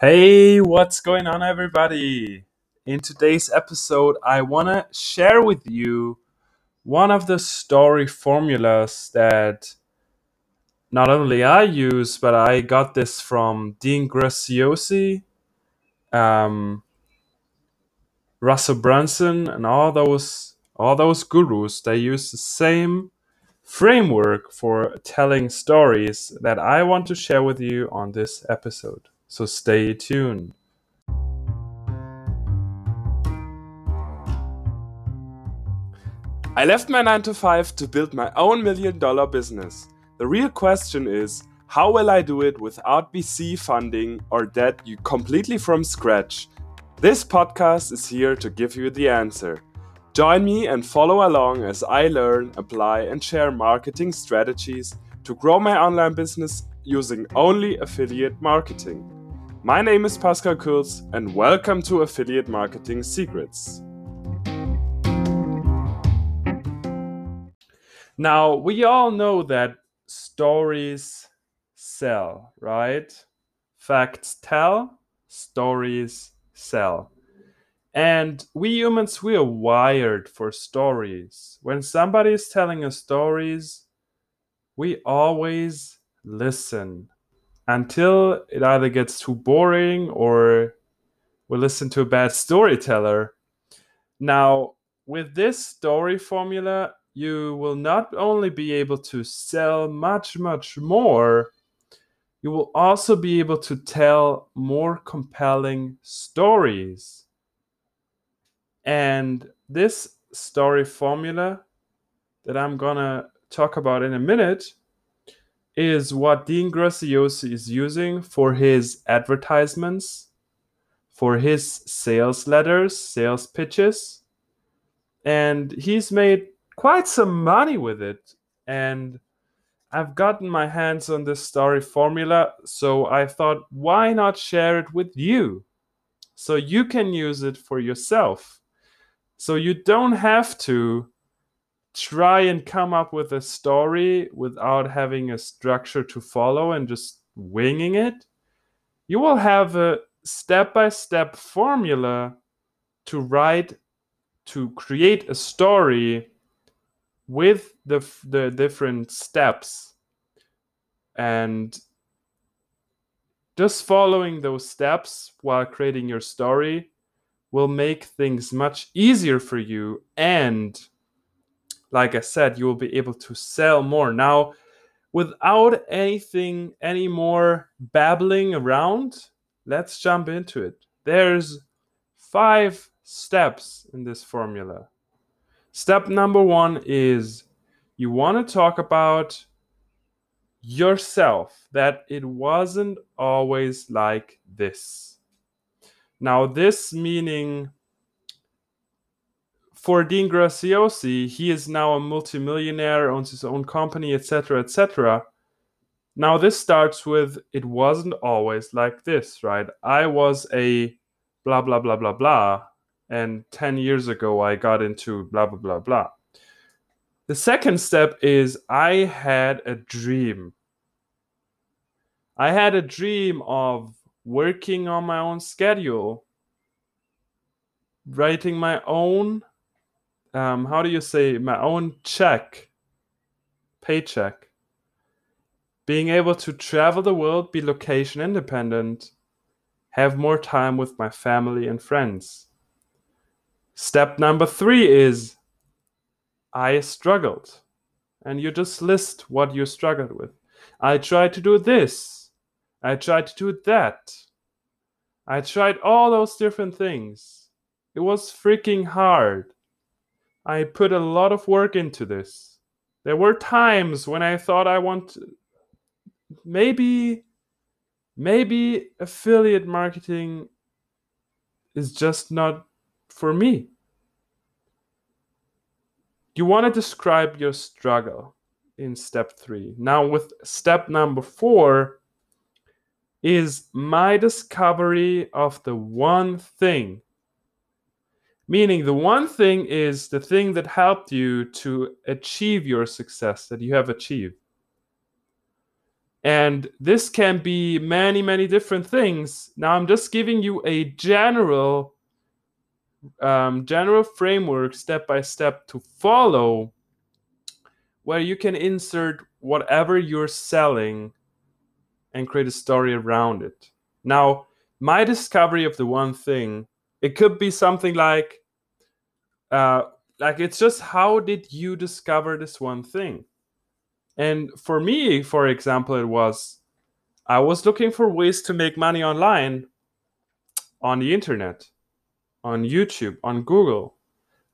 Hey, what's going on, everybody? In today's episode, I want to share with you one of the story formulas that not only I use, but I got this from Dean Graziosi, um, Russell Brunson, and all those all those gurus. They use the same framework for telling stories that I want to share with you on this episode. So stay tuned. I left my 9 to 5 to build my own million dollar business. The real question is how will I do it without VC funding or debt you completely from scratch? This podcast is here to give you the answer. Join me and follow along as I learn, apply, and share marketing strategies to grow my online business using only affiliate marketing. My name is Pascal Kurz, and welcome to Affiliate Marketing Secrets. Now, we all know that stories sell, right? Facts tell, stories sell. And we humans, we are wired for stories. When somebody is telling us stories, we always listen until it either gets too boring or we listen to a bad storyteller. Now, with this story formula, you will not only be able to sell much, much more, you will also be able to tell more compelling stories. And this story formula that I'm gonna talk about in a minute is what Dean Graziosi is using for his advertisements, for his sales letters, sales pitches. And he's made quite some money with it. And I've gotten my hands on this story formula, so I thought, why not share it with you? So you can use it for yourself. So you don't have to try and come up with a story without having a structure to follow and just winging it. You will have a step by step formula to write, to create a story with the the different steps and just following those steps while creating your story will make things much easier for you and like i said you will be able to sell more. Now without anything any more babbling around let's jump into it. There's five steps in this formula. Step number one is you want to talk about yourself, that it wasn't always like this. Now, this meaning for Dean Graziosi, he is now a multimillionaire, owns his own company, etc., etc. Now, this starts with it wasn't always like this, right? I was a blah, blah, blah, blah, blah and 10 years ago I got into blah, blah, blah, blah. The second step is I had a dream. I had a dream of working on my own schedule, writing my own, um, how do you say, my own check, paycheck, being able to travel the world, be location independent, have more time with my family and friends Step number three is I struggled. And you just list what you struggled with. I tried to do this. I tried to do that. I tried all those different things. It was freaking hard. I put a lot of work into this. There were times when I thought I want maybe maybe affiliate marketing is just not for me. You want to describe your struggle in step three. Now, with step number four, is my discovery of the one thing. Meaning, the one thing is the thing that helped you to achieve your success that you have achieved. And this can be many, many different things. Now I'm just giving you a general um, general framework step by step to follow where you can insert whatever you're selling and create a story around it. Now, my discovery of the one thing, it could be something like, uh, like it's just how did you discover this one thing? And for me, for example, it was I was looking for ways to make money online on the internet on YouTube, on Google.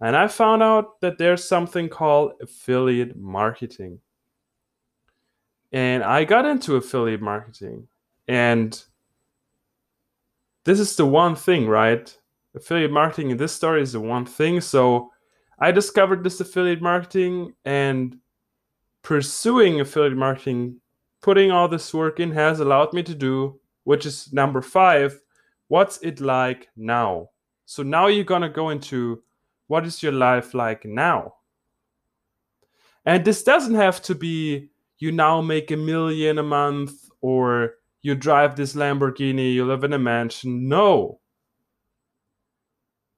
And I found out that there's something called affiliate marketing. And I got into affiliate marketing. And this is the one thing, right? Affiliate marketing in this story is the one thing. So I discovered this affiliate marketing and pursuing affiliate marketing, putting all this work in has allowed me to do, which is number five, what's it like now? So now you're going to go into what is your life like now? And this doesn't have to be you now make a million a month or you drive this Lamborghini, you live in a mansion. No.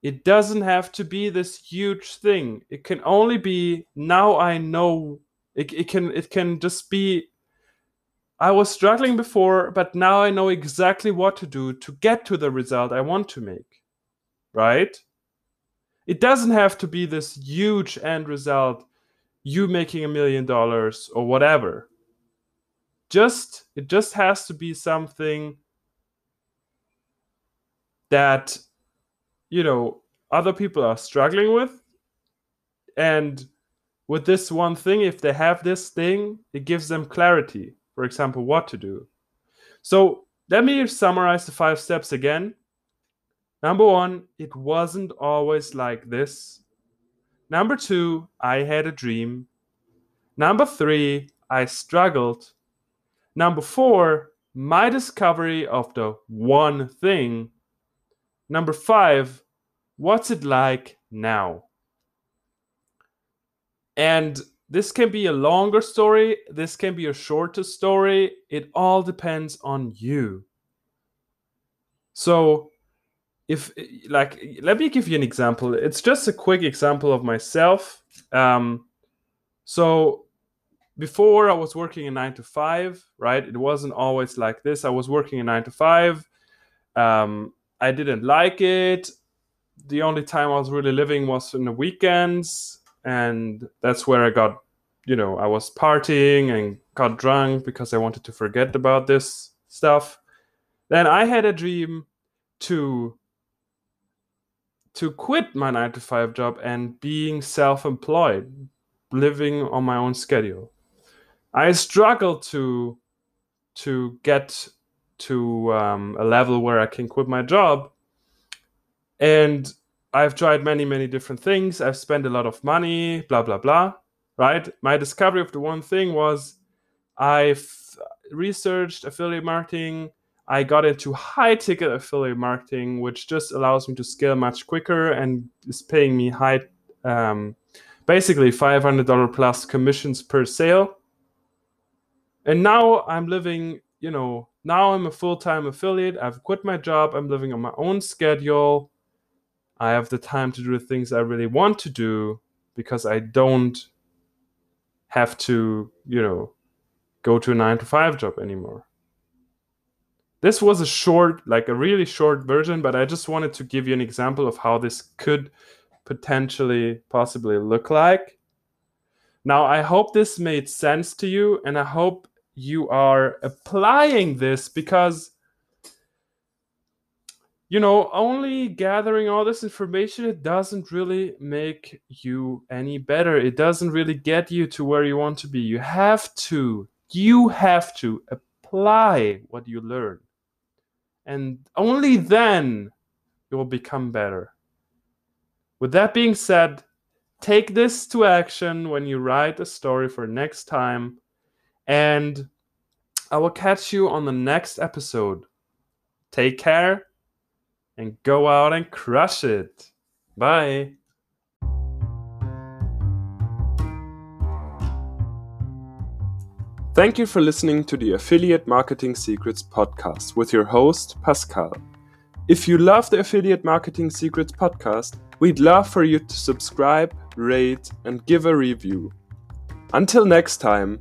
It doesn't have to be this huge thing. It can only be now I know it, it can it can just be I was struggling before, but now I know exactly what to do to get to the result I want to make right? It doesn't have to be this huge end result, you making a million dollars or whatever. Just it just has to be something that you know other people are struggling with and with this one thing if they have this thing it gives them clarity for example what to do so let me summarize the five steps again Number one, it wasn't always like this. Number two, I had a dream. Number three, I struggled. Number four, my discovery of the one thing. Number five, what's it like now? And this can be a longer story, this can be a shorter story. It all depends on you. So, if like let me give you an example it's just a quick example of myself um, so before i was working a nine to five right it wasn't always like this i was working a nine to five um, i didn't like it the only time i was really living was in the weekends and that's where i got you know i was partying and got drunk because i wanted to forget about this stuff then i had a dream to to quit my nine to five job and being self employed, living on my own schedule. I struggled to to get to um, a level where I can quit my job, and I've tried many many different things. I've spent a lot of money, blah blah blah. Right. My discovery of the one thing was I've researched affiliate marketing I got into high ticket affiliate marketing, which just allows me to scale much quicker and is paying me high, um, basically $500 plus commissions per sale. And now I'm living, you know, now I'm a full time affiliate. I've quit my job. I'm living on my own schedule. I have the time to do the things I really want to do because I don't have to, you know, go to a nine to five job anymore. This was a short, like a really short version, but I just wanted to give you an example of how this could potentially possibly look like. Now, I hope this made sense to you, and I hope you are applying this because you know only gathering all this information it doesn't really make you any better. It doesn't really get you to where you want to be. You have to you have to apply what you learn. And only then you will become better. With that being said, take this to action when you write a story for next time, and I will catch you on the next episode. Take care and go out and crush it. Bye. Thank you for listening to the Affiliate Marketing Secrets podcast with your host, Pascal. If you love the Affiliate Marketing Secrets podcast, we'd love for you to subscribe, rate, and give a review. Until next time,